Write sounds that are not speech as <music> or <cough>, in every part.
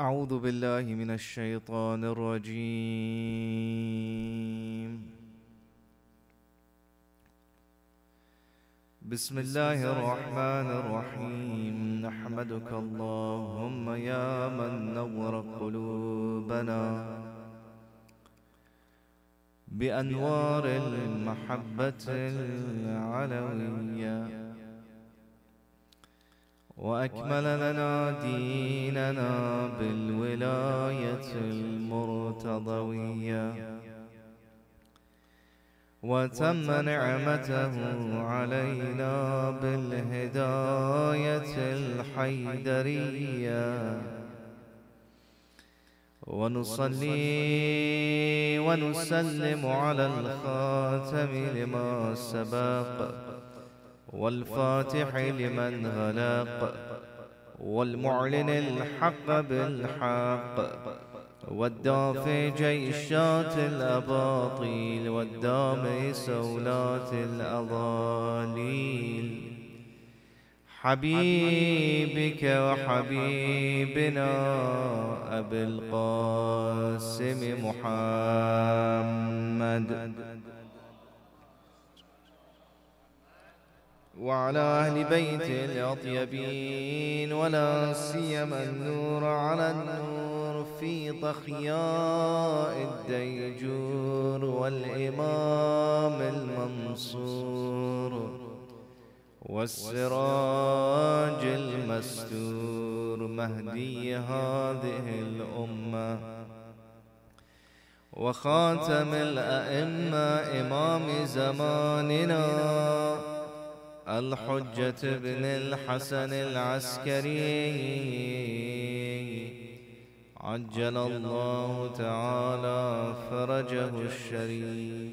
أعوذ بالله من الشيطان الرجيم. بسم الله الرحمن الرحيم. نحمدك اللهم يا من نور قلوبنا بأنوار المحبة العلوية. وأكمل لنا ديننا بالولاية المرتضوية. وتم نعمته علينا بالهداية الحيدرية. ونصلي ونسلم على الخاتم لما سبق. والفاتح لمن غلق والمعلن الحق بالحق والدافع جيشات الأباطيل والدامي سولات الأضاليل. حبيبك وحبيبنا أبي القاسم محمد. وعلى أهل بيته الأطيبين ولا سيما النور على النور في طخياء الديجور والإمام المنصور والسراج المستور مهدي هذه الأمة وخاتم الأئمة إمام زماننا الحجة بن الحسن العسكري. عجل الله تعالى فرجه الشريف.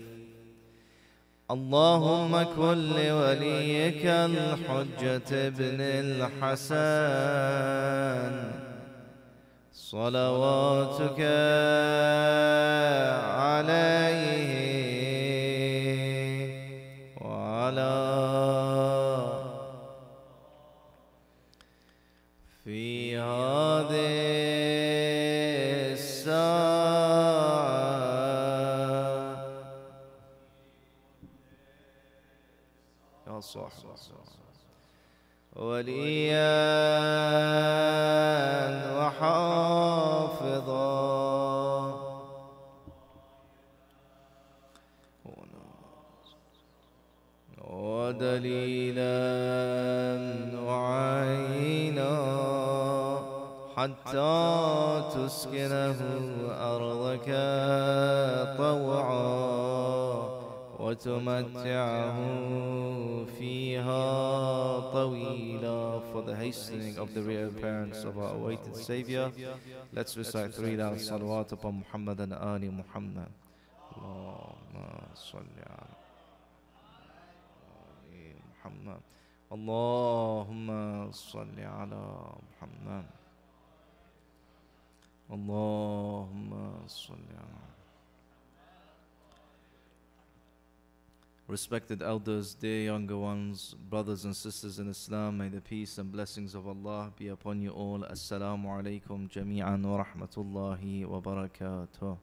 اللهم كن لوليك الحجة بن الحسن. صلواتك عليه وليا وحافظا. ودليلا وعينا حتى تسكنه أرضك طوعا وتمتعه فيها طويلا For the hastening of the reappearance of our awaited Savior, let's recite three loud salawat upon Muhammad and Ali Muhammad. اللهم صل على محمد اللهم صل على محمد اللهم صل على Respected elders, dear younger ones, brothers and sisters in Islam, may the peace and blessings of Allah be upon you all. Assalamu alaikum jami'an wa rahmatullahi wa barakatuh.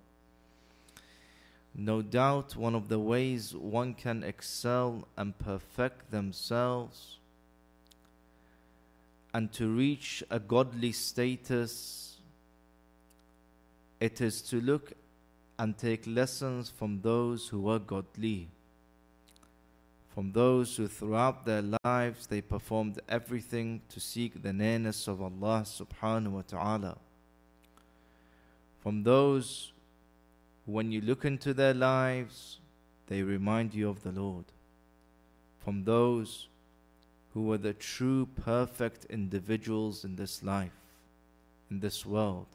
No doubt one of the ways one can excel and perfect themselves and to reach a godly status, it is to look and take lessons from those who are godly from those who throughout their lives they performed everything to seek the nearness of Allah subhanahu wa ta'ala. From those who, when you look into their lives, they remind you of the Lord. From those who were the true perfect individuals in this life, in this world.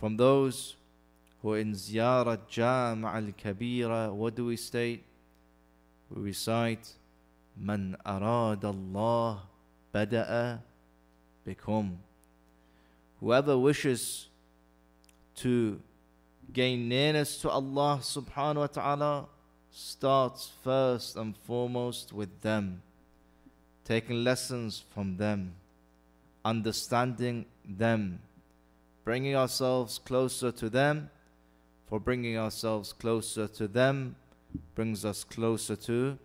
From those who are in Ziyarat Jam' al-Kabira, what do we state? we recite Man arad Allah bada'a bikum. Whoever wishes to gain nearness to Allah subhanahu wa ta'ala starts first and foremost with them, taking lessons from them, understanding them, bringing ourselves closer to them, for bringing ourselves closer to them brings us closer to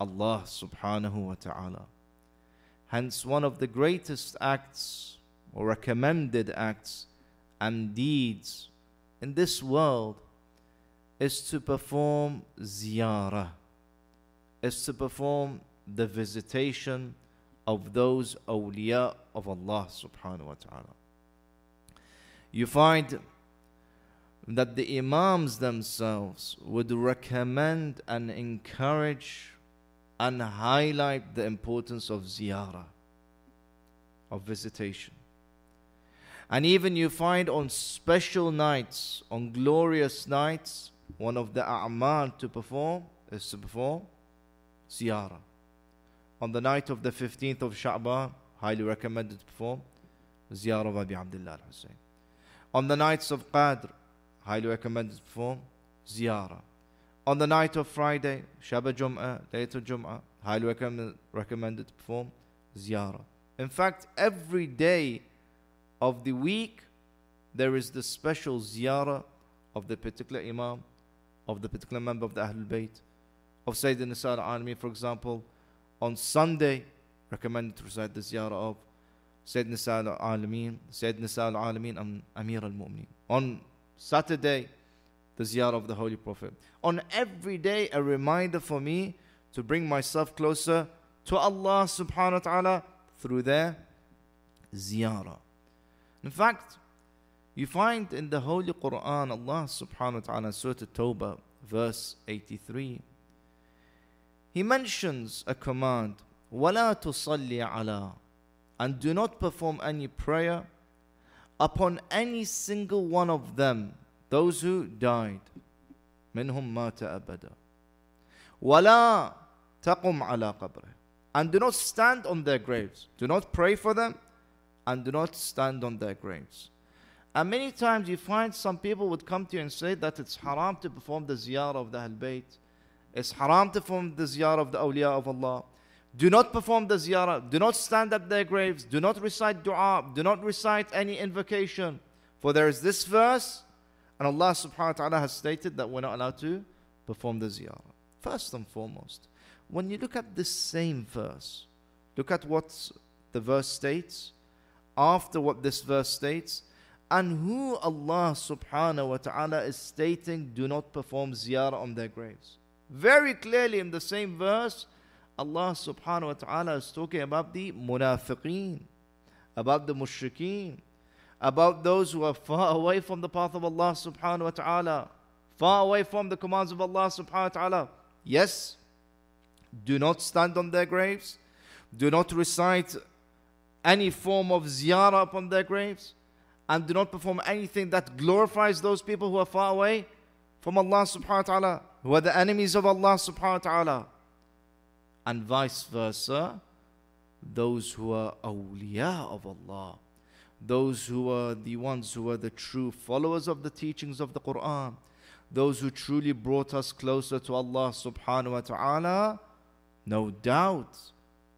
Allah subhanahu wa ta'ala. Hence, one of the greatest acts or recommended acts and deeds in this world is to perform ziyarah, is to perform the visitation of those awliya of Allah subhanahu wa ta'ala. You find that the Imams themselves would recommend and encourage and highlight the importance of ziyarah, of visitation. And even you find on special nights, on glorious nights, one of the a'mal to perform is to perform ziyarah. On the night of the 15th of Sha'ban, highly recommended to perform ziyarah of Abi Abdullah al-Hussein. On the nights of Qadr, highly recommended form, ziyarah. On the night of Friday, Shaba Jum'ah, laylat Jum'ah, highly recommend, recommended form, ziyarah. In fact, every day of the week, there is the special ziyarah of the particular imam, of the particular member of the Ahlul Bayt, of Sayyidina Nisa al-Alameen, for example. On Sunday, recommended to recite the ziyarah of Sayyidina Nisa al-Alameen, Sayyidina Nisa al-Alameen, and Amir al-Mu'mineen. On Saturday, the ziyarah of the Holy Prophet. On every day, a reminder for me to bring myself closer to Allah subhanahu wa ta'ala through their ziyarah. In fact, you find in the Holy Quran, Allah subhanahu wa ta'ala, Surah At-Tawbah, verse 83, He mentions a command, وَلَا تُصَلِّ عَلَىٰ And do not perform any prayer upon any single one of them, those who died. منهم مات أبدا ولا تقم على قبره and do not stand on their graves. Do not pray for them and do not stand on their graves. And many times you find some people would come to you and say that it's haram to perform the ziyarah of the Ahl Bayt. It's haram to perform the ziyarah of the awliya of Allah. Do not perform the ziyarah. Do not stand at their graves. Do not recite dua. Do not recite any invocation. For there is this verse, and Allah subhanahu wa ta'ala has stated that we're not allowed to perform the ziyarah. First and foremost, when you look at this same verse, look at what the verse states, after what this verse states, and who Allah subhanahu wa ta'ala is stating do not perform ziyarah on their graves. Very clearly in the same verse, Allah subhanahu wa ta'ala is talking about the munafiqeen, about the mushrikeen, about those who are far away from the path of Allah subhanahu wa ta'ala, far away from the commands of Allah subhanahu wa ta'ala. Yes, do not stand on their graves, do not recite any form of ziyarah upon their graves, and do not perform anything that glorifies those people who are far away from Allah subhanahu wa ta'ala, who are the enemies of Allah subhanahu wa ta'ala. And vice versa, those who are awliya of Allah, those who are the ones who are the true followers of the teachings of the Quran, those who truly brought us closer to Allah subhanahu wa ta'ala, no doubt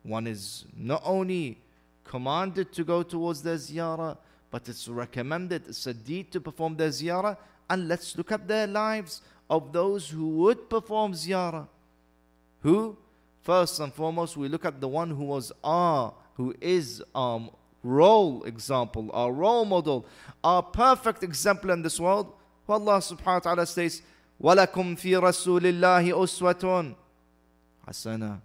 one is not only commanded to go towards their ziyarah, but it's recommended, it's a deed to perform their ziyarah. And let's look at their lives of those who would perform ziyarah. Who? First and foremost, we look at the one who was our, who is our role example, our role model, our perfect example in this world. Allah subhanahu wa ta'ala says, وَلَكُمْ فِي رَسُولِ اللَّهِ أُسْوَةٌ Hasana.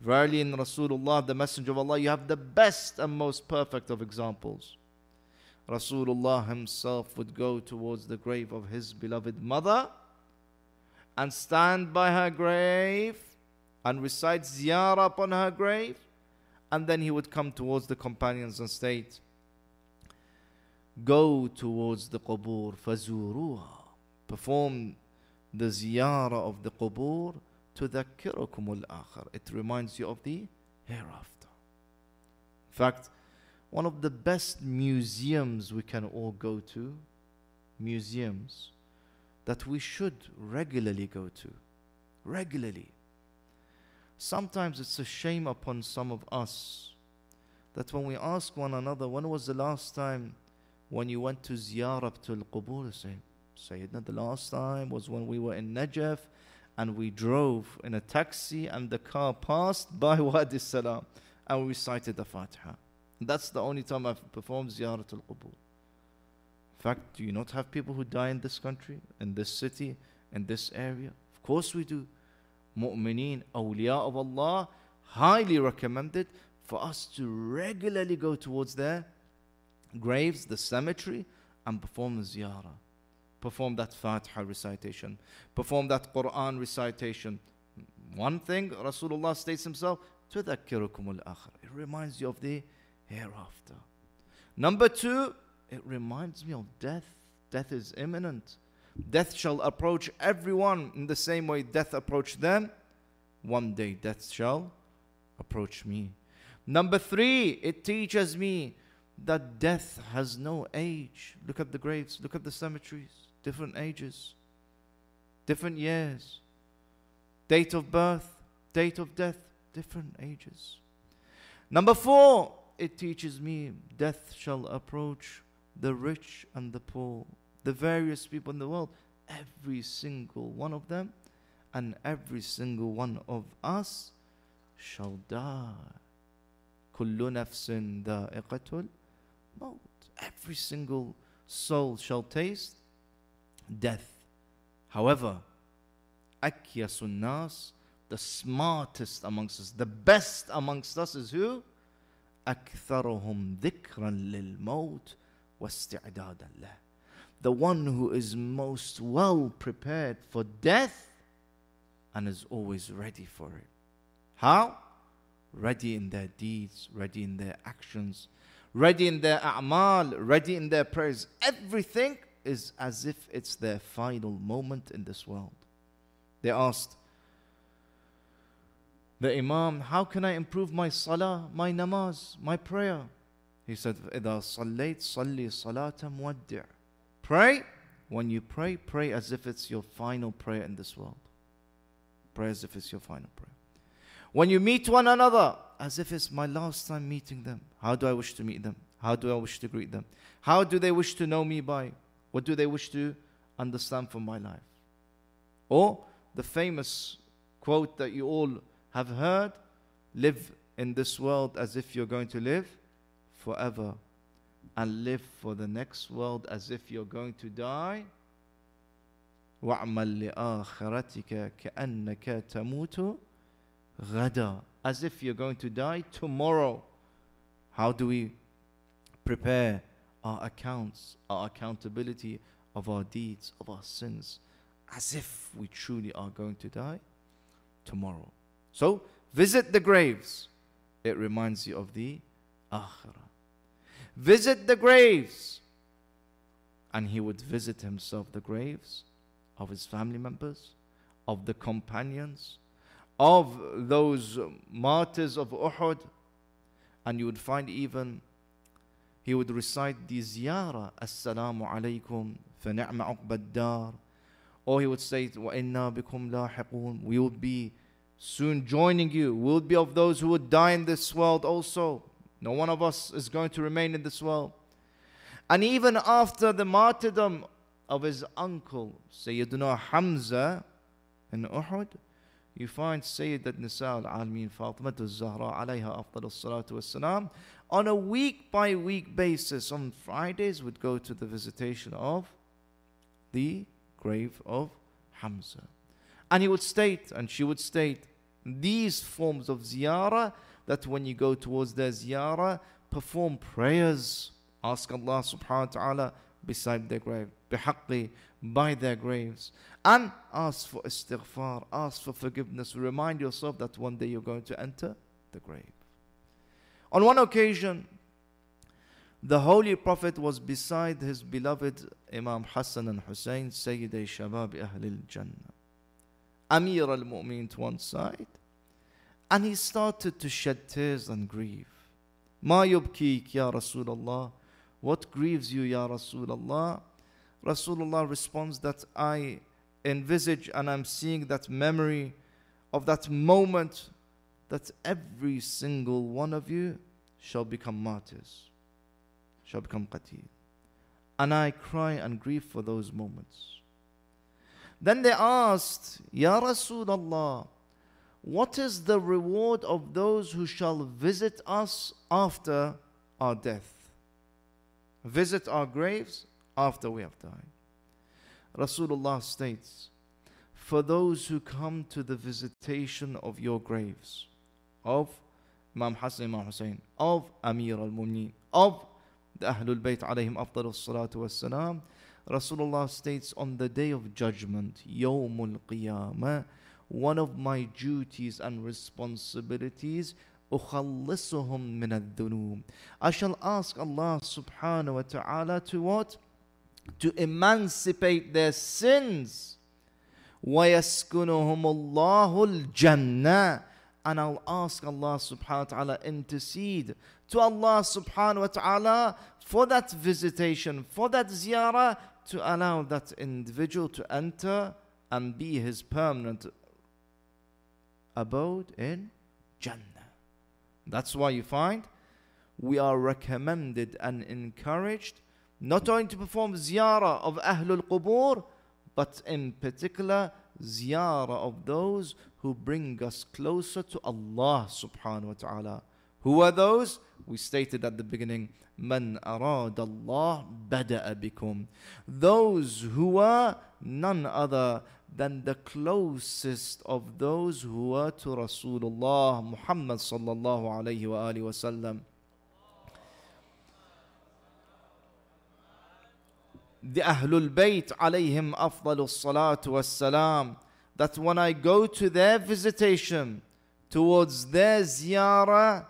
Verily in Rasulullah, the Messenger of Allah, you have the best and most perfect of examples. Rasulullah himself would go towards the grave of his beloved mother and stand by her grave and recite ziyarah upon her grave, and then he would come towards the companions and state, Go towards the qubur, fazuruha, perform the ziyarah of the qubur, to tudakkirukum al-akhir. It reminds you of the hereafter. In fact, one of the best museums we can all go to, museums that we should regularly go to, regularly Sometimes it's a shame upon some of us that when we ask one another, when was the last time when you went to Ziyarah to Al-Qubur, say, Sayyidina, the last time was when we were in Najaf and we drove in a taxi and the car passed by <laughs> Wadi Salam and we recited the Fatiha. That's the only time I've performed Ziyarat al-Qubur. In fact, do you not have people who die in this country, in this city, in this area? Of course we do Mu'mineen, awliya of Allah, highly recommended for us to regularly go towards their graves, the cemetery, and perform the ziyarah. Perform that Fatiha recitation. Perform that Quran recitation. One thing, Rasulullah states himself, تذكركم الآخر. It reminds you of the hereafter. Number two, it reminds me of death. Death is imminent. Death shall approach everyone in the same way death approached them. One day death shall approach me. Number three, it teaches me that death has no age. Look at the graves, look at the cemeteries, different ages, different years, date of birth, date of death, different ages. Number four, it teaches me death shall approach the rich and the poor, the various people in the world, every single one of them, and every single one of us shall die. كل نفس ذائقة الموت. Every single soul shall taste death. However, أكيس الناس the smartest amongst us, the best amongst us is who? أكثرهم ذكرا للموت واستعدادا له. The one who is most well prepared for death and is always ready for it. How? Ready in their deeds, ready in their actions, ready in their a'mal, ready in their prayers. Everything is as if it's their final moment in this world. They asked, the Imam, how can I improve my salah, my namaz, my prayer? He said, إِذَا صَلَّيْتْ صَلِّي صَلَاةً مُوَدِّعٍ Pray. When you pray, pray as if it's your final prayer in this world. Pray as if it's your final prayer. When you meet one another, as if it's my last time meeting them. How do I wish to meet them? How do I wish to greet them? How do they wish to know me by? What do they wish to understand from my life? Or the famous quote that you all have heard, live in this world as if you're going to live forever, and live for the next world as if you're going to die. وَاعْمَلْ لِآخِرَتِكَ كَأَنَّكَ تَمُوتُ غَدًا As if you're going to die tomorrow. How do we prepare our accounts, our accountability of our deeds, of our sins, as if we truly are going to die tomorrow? So visit the graves. It reminds you of the akhirah. Visit the graves. And he would visit himself the graves of his family members, of the companions, of those martyrs of Uhud. And you would find even he would recite the ziyarah, Assalamu alaikum, فنعم عقب الدار. Or he would say, وَإِنَّا بِكُمْ لاحقون. We will be soon joining you. We'll be of those who would die in this world also. No one of us is going to remain in this world. And even after the martyrdom of his uncle, Sayyidina Hamza in Uhud, you find Sayyidat Nisa al-Alameen Fatima al-Zahra alayha afdal salatu wassalam on a week by week basis on Fridays would go to the visitation of the grave of Hamza. And he would state, and she would state, these forms of ziyarah that when you go towards their ziyarah, perform prayers. Ask Allah subhanahu wa ta'ala beside their grave, bihaqqi, by their graves. And ask for istighfar, ask for forgiveness. Remind yourself that one day you're going to enter the grave. On one occasion, the Holy Prophet was beside his beloved Imam Hassan and Hussein, Sayyidi Shabab Ahlil Jannah. Amir al Mu'min to one side, and he started to shed tears and grieve. Ma yubkik ya Rasulullah. What grieves you, Ya Rasulullah? Rasulullah responds that I envisage and I'm seeing that memory of that moment that every single one of you shall become martyrs, shall become qatil. And I cry and grieve for those moments. Then they asked, Ya Rasulullah, what is the reward of those who shall visit us after our death? Visit our graves after we have died. Rasulullah states, For those who come to the visitation of your graves, of Imam Hassan, Imam Hussein, of Amir al Mu'mineen, of the Ahlul Bayt alayhim afdal salatu wassalam, Rasulullah states on the day of judgment, Yawmul Qiyamah, one of my duties and responsibilities أخلصهم من الذنوب I shall ask Allah subhanahu wa ta'ala to what? To emancipate their sins ويسكنهم الله الجنة and I'll ask Allah subhanahu wa ta'ala intercede to Allah subhanahu wa ta'ala for that visitation, for that ziyarah, to allow that individual to enter and be his permanent abode in Jannah. That's why you find we are recommended and encouraged not only to perform ziyarah of Ahlul Qubur, but in particular ziyarah of those who bring us closer to Allah subhanahu wa ta'ala. Who are those? We stated at the beginning, Man arad Allah bada'a. Those who are none other than the closest of those who are to Rasulullah Muhammad sallallahu alayhi wa alihi wasallam. The Ahlul Bayt alayhim afdalus salatu wassalam that when I go to their visitation towards their ziyarah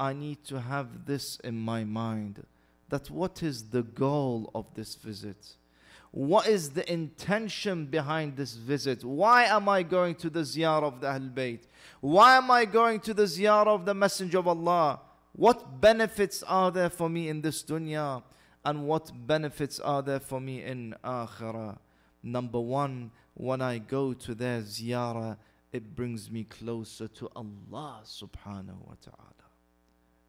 I need to have this in my mind that what is the goal of this visit? What is the intention behind this visit? Why am I going to the ziyarah of the Ahl Bayt? Why am I going to the ziyarah of the Messenger of Allah? What benefits are there for me in this dunya? And what benefits are there for me in akhirah? Number one, when I go to their ziyarah, it brings me closer to Allah subhanahu wa ta'ala.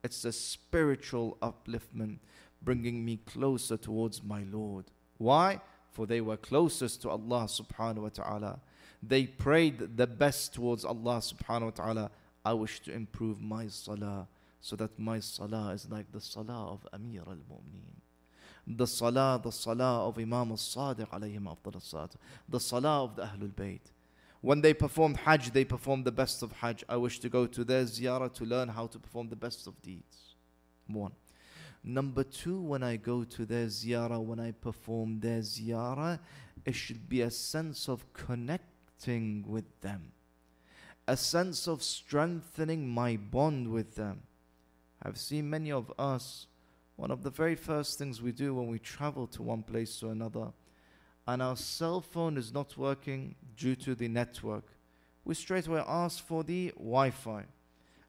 It's a spiritual upliftment, bringing me closer towards my Lord. Why? for they were closest to Allah subhanahu wa ta'ala. They prayed the best towards Allah subhanahu wa ta'ala. I wish to improve my salah so that my salah is like the salah of Amir al Mu'mineen. The salah, the salah of Imam al Sadiq alayhim afdal The salah of the Ahlul Bayt. When they performed Hajj, they performed the best of Hajj. I wish to go to their ziyarah to learn how to perform the best of deeds. One. Number two, when I go to their ziyarah, when I perform their ziyarah, it should be a sense of connecting with them, a sense of strengthening my bond with them. I've seen many of us, one of the very first things we do when we travel to one place to another, and our cell phone is not working due to the network, we straight away ask for the Wi Fi.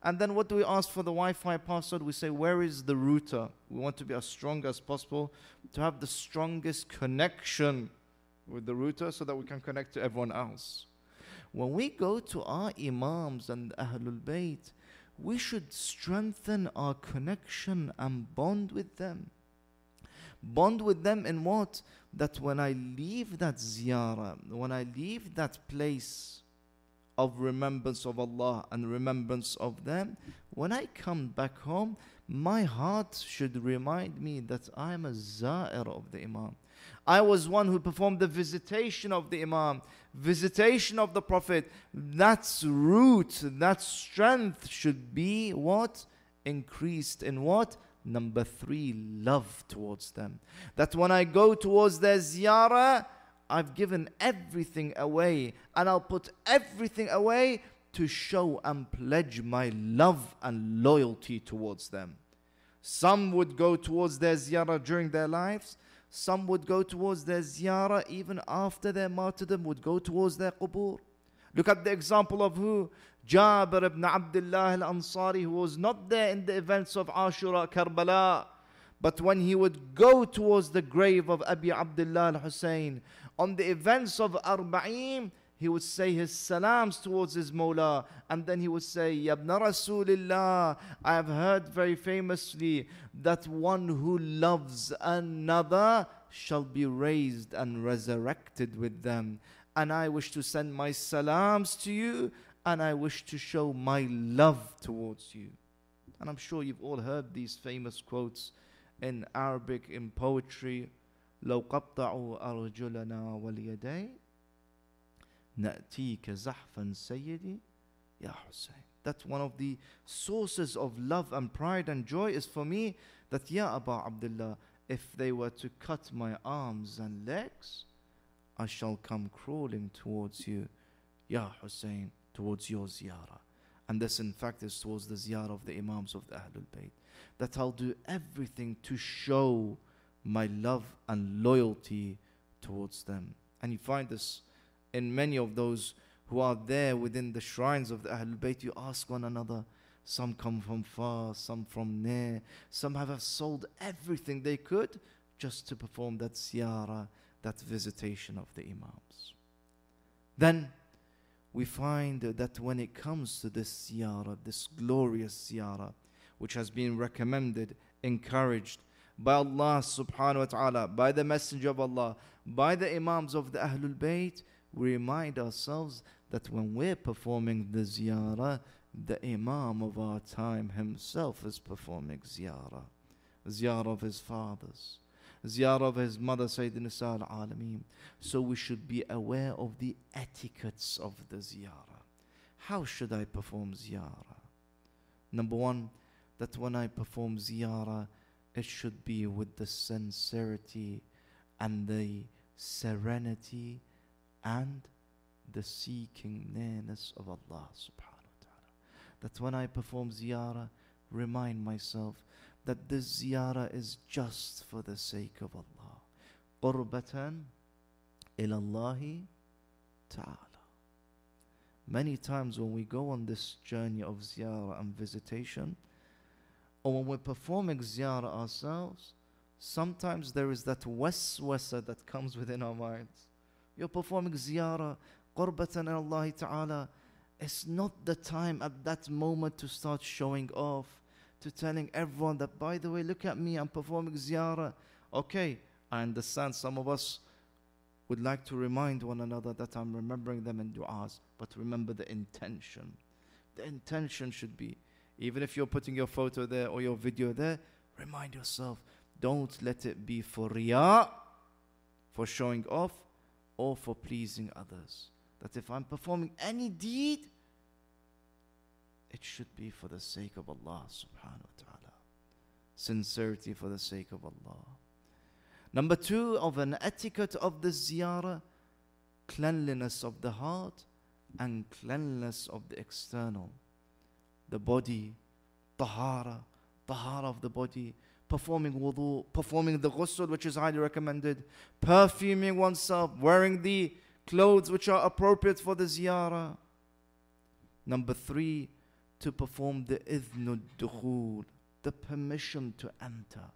And then what do we ask for the Wi-Fi password? We say, where is the router? We want to be as strong as possible to have the strongest connection with the router so that we can connect to everyone else. When we go to our Imams and Ahlul Bayt, we should strengthen our connection and bond with them. Bond with them in what? That when I leave that ziyarah, when I leave that place, of remembrance of Allah and remembrance of them, when I come back home, my heart should remind me that I am a za'ir of the Imam. I was one who performed the visitation of the Imam, visitation of the Prophet. That's root, that strength should be what? Increased in what? Number three, love towards them. That when I go towards their ziyarah, I've given everything away and I'll put everything away to show and pledge my love and loyalty towards them. Some would go towards their ziyarah during their lives. Some would go towards their ziyarah even after their martyrdom, would go towards their qubur. Look at the example of who? Jabir ibn Abdullah al Ansari, who was not there in the events of Ashura, Karbala. But when he would go towards the grave of Abi Abdullah al Hussein, on the events of Arba'in, he would say his salams towards his Mawla, and then he would say, Yabna Rasulillah, I have heard very famously that one who loves another shall be raised and resurrected with them And I wish to send my salams to you, and I wish to show my love towards you. And I'm sure you've all heard these famous quotes in Arabic, in poetry. لو قطعوا أرجلنا واليدين نأتيك زحفا سيدي يا حسين That one of the sources of love and pride and joy is for me that Ya Abu Abdullah if they were to cut my arms and legs I shall come crawling towards you Ya Hussein towards your ziyarah and this in fact is towards the ziyarah of the Imams of the Ahlul Bayt that I'll do everything to show my love and loyalty towards them. And you find this in many of those who are there within the shrines of the Ahlul Bayt. You ask one another. Some come from far, some from near. Some have sold everything they could just to perform that ziyarah, that visitation of the Imams. Then we find that when it comes to this ziyarah, this glorious ziyarah, which has been recommended, encouraged by Allah subhanahu wa ta'ala, by the Messenger of Allah, by the Imams of the Ahlul Bayt, we remind ourselves that when we're performing the ziyarah, the Imam of our time himself is performing ziyarah. Ziyarah of his fathers, ziyarah of his mother Sayyidina Nisa al-Alameen. So we should be aware of the etiquettes of the ziyarah. How should I perform ziyarah? Number one, that when I perform ziyarah, it should be with the sincerity and the serenity and the seeking nearness of Allah subhanahu wa ta'ala. That when I perform ziyarah, remind myself that this ziyarah is just for the sake of Allah. Qurbatan ilallahi ta'ala. Many times when we go on this journey of ziyarah and visitation, or when we're performing ziyarah ourselves, sometimes there is that waswasa that comes within our minds. You're performing ziyarah, qurbatan ilallahi ta'ala. It's not the time at that moment to start showing off to telling everyone that, by the way, look at me, I'm performing ziyarah. Okay, I understand some of us would like to remind one another that I'm remembering them in du'as, but remember the intention. The intention should be even if you're putting your photo there or your video there, remind yourself don't let it be for riyah, for showing off, or for pleasing others. That if I'm performing any deed, it should be for the sake of Allah subhanahu wa ta'ala. Sincerity for the sake of Allah. Number two, of an etiquette of the ziyarah, cleanliness of the heart and cleanliness of the external the body, tahara, tahara of the body, performing wudu, performing the ghusl, which is highly recommended, perfuming oneself, wearing the clothes which are appropriate for the ziyarah. Number three, to perform the idhnud dukhul, the permission to enter.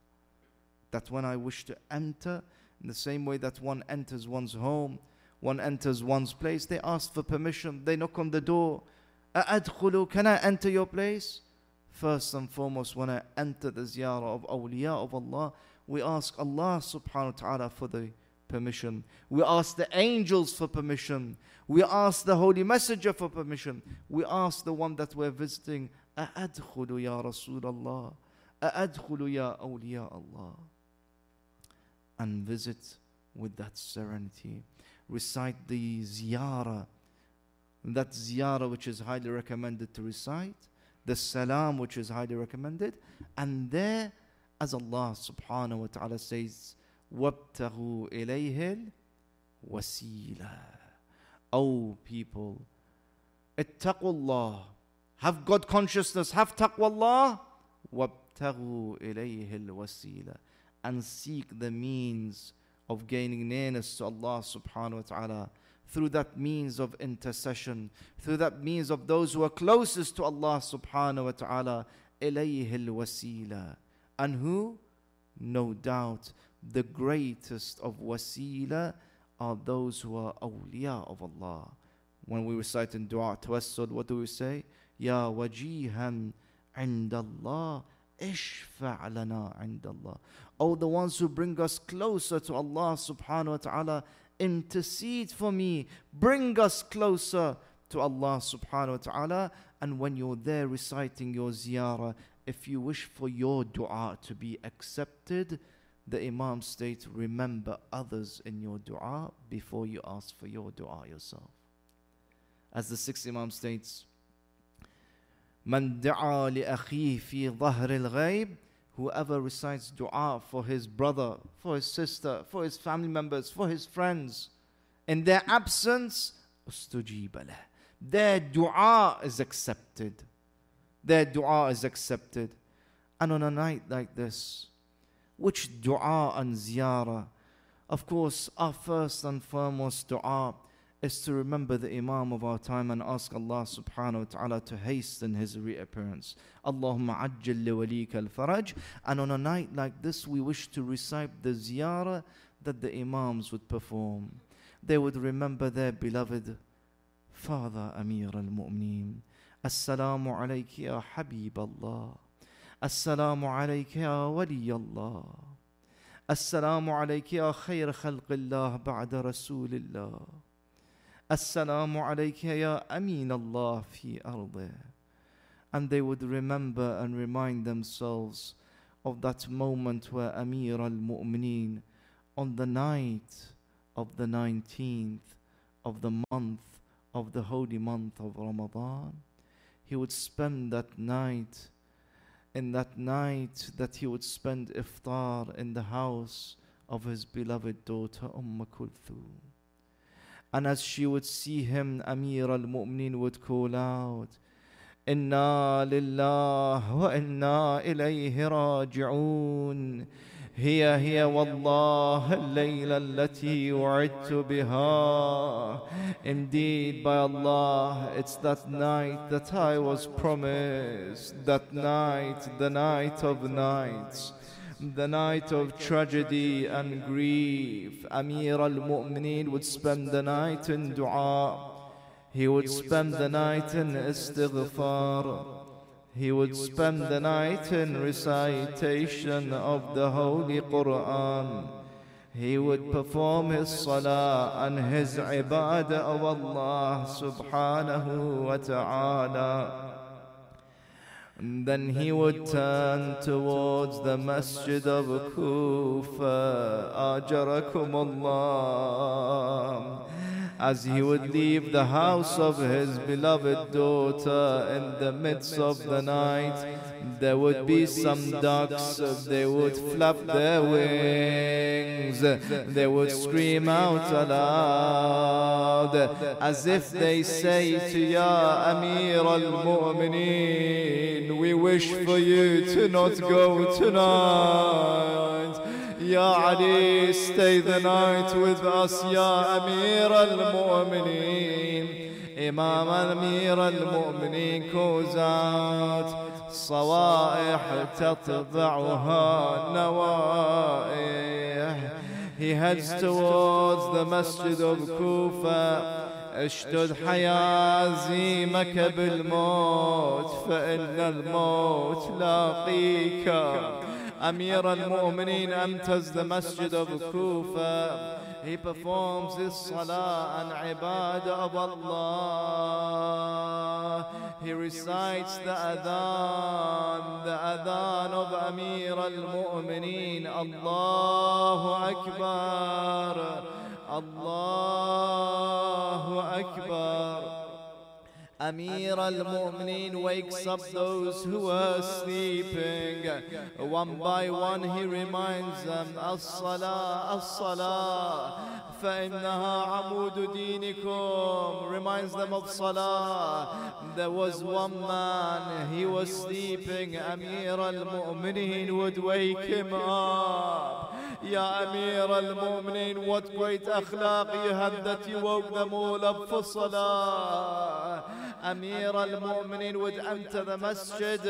That when I wish to enter, in the same way that one enters one's home, one enters one's place, they ask for permission, they knock on the door. A'adkhulu, can I enter your place? First and foremost, when I enter the ziyarah of awliya of Allah, we ask Allah subhanahu wa ta'ala for the permission. We ask the angels for permission. We ask the Holy Messenger for permission. We ask the one that we're visiting, أَأَدْخُلُ يَا رَسُولَ اللَّهِ أَأَدْخُلُ يَا أَوْلِيَاءَ اللَّهِ And visit with that serenity. Recite the ziyarah that ziyarah which is highly recommended to recite, the salam which is highly recommended, and there, as Allah subhanahu wa ta'ala says, وَابْتَغُوا إِلَيْهِ الْوَسِيلَةِ O people, ittaqullah, have God consciousness, have taqwallah, وَابْتَغُوا إِلَيْهِ الْوَسِيلَةِ and seek the means of gaining nearness to Allah subhanahu wa ta'ala through that means of intercession, through that means of those who are closest to Allah subhanahu wa ta'ala, إِلَيْهِ الْوَسِيلَةِ And who? No doubt, the greatest of wasila are those who are awliya of Allah. When we recite in dua tawassul, what do we say? Ya wajihan indallah ishfa' indallah. Oh, the ones who bring us closer to Allah subhanahu wa ta'ala, intercede for me, bring us closer to Allah subhanahu wa ta'ala. And when you're there reciting your ziyarah, if you wish for your dua to be accepted, the Imam states, remember others in your dua before you ask for your dua yourself. As the sixth Imam states, من دعا لأخيه في ظهر الغيب Whoever recites dua for his brother, for his sister, for his family members, for his friends, in their absence, استجيب له. Their dua is accepted. Their dua is accepted. And on a night like this, which dua and ziyarah? Of course, our first and foremost dua is to remember the Imam of our time and ask Allah subhanahu wa ta'ala to hasten his reappearance. Allahumma ajjal li walika al-faraj. And on a night like this, we wish to recite the ziyarah that the Imams would perform. They would remember their beloved Father Amir al-Mu'mineen. Assalamu alayki ya Habib Allah. السلام عليك يا ولي الله السلام عليك يا خير خلق الله بعد رسول الله السلام عليك يا أمين الله في أرضه and they would remember and remind themselves of that moment where Amir al-Mu'mineen on the night of the 19th of the month of the holy month of Ramadan he would spend that night in that night that he would spend iftar in the house of his beloved daughter Umm Kulthum. And as she would see him, Amir al Mu'mineen would call out, Inna lillah wa inna ilayhi raji'un. هي هي والله الليلة التي وعدت بها Indeed by Allah it's that night that I was promised That night, the night of nights the night of tragedy and grief, Amir al Mu'mineen would spend the night in dua. He would spend the night in istighfar. He would spend the night in recitation of the Holy Quran. He would perform his salah and his ibadah of Allah subhanahu wa ta'ala. And then he would turn towards the masjid of Kufa. Ajarakum Allah as he would leave the house of his beloved daughter in the midst of the night, there would be some ducks, they would flap their wings, they would scream out aloud, as if they say to Ya Amir al-Mu'mineen, we wish for you to not go tonight. يا علي stay the night with us يا أمير المؤمنين. إمام أمير المؤمنين كوزات. صوائح تطبعها نوائح He heads towards the Masjid of Kufa. اشتد حيازيمك بالموت. فإن الموت لاقيك. Amir al-Mu'mineen enters the masjid of Kufa. He performs his salah and ibadah of Allah. He recites the adhan, the adhan of Amir al-Mu'mineen. Allahu Akbar. Allahu Akbar. Amir al-Mu'mineen wakes up those who are sleeping. One by one he reminds them, As-salah, as-salah. فإنها عمود دينكم reminds them of Salah there was one man he was sleeping Amir al-Mu'mineen would wake him up Ya Amir al-Mu'mineen what great akhlaq you had that you woke them all up for Salah Amir al-Mu'mineen would enter the masjid.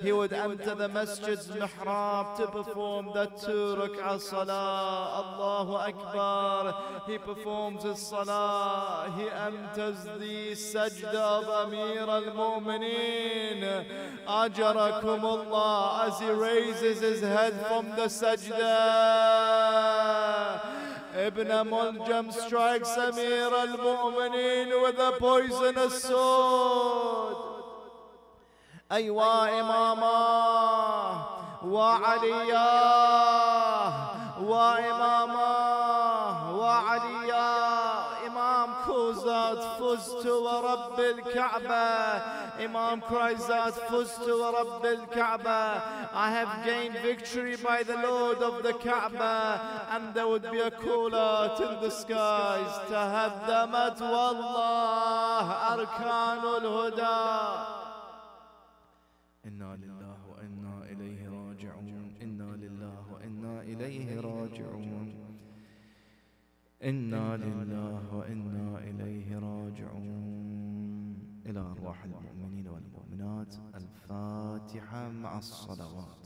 He would enter the masjid's mihrab to perform the two rak'ah salah. Allahu Akbar. He performs his salah. He enters the sajda of Amir al-Mu'mineen. Ajarakum Allah as he raises his head from the sajda. ابن ملجم سترايك سمير المؤمنين وذا بويزن السود أيوا إماما. وعليا. واماما وعليا. calls out فزت ورب الكعبة Imam cries out فزت ورب الكعبة I have gained victory by the Lord of the Kaaba and there would be a call out in the skies تهدمت والله أركان الهدى إنا لله وإنا إليه راجعون إنا لله وإنا إليه راجعون إنا لله وإنا إليه راجعون. إلى أرواح المؤمنين والمؤمنات. الفاتحة مع الصلوات.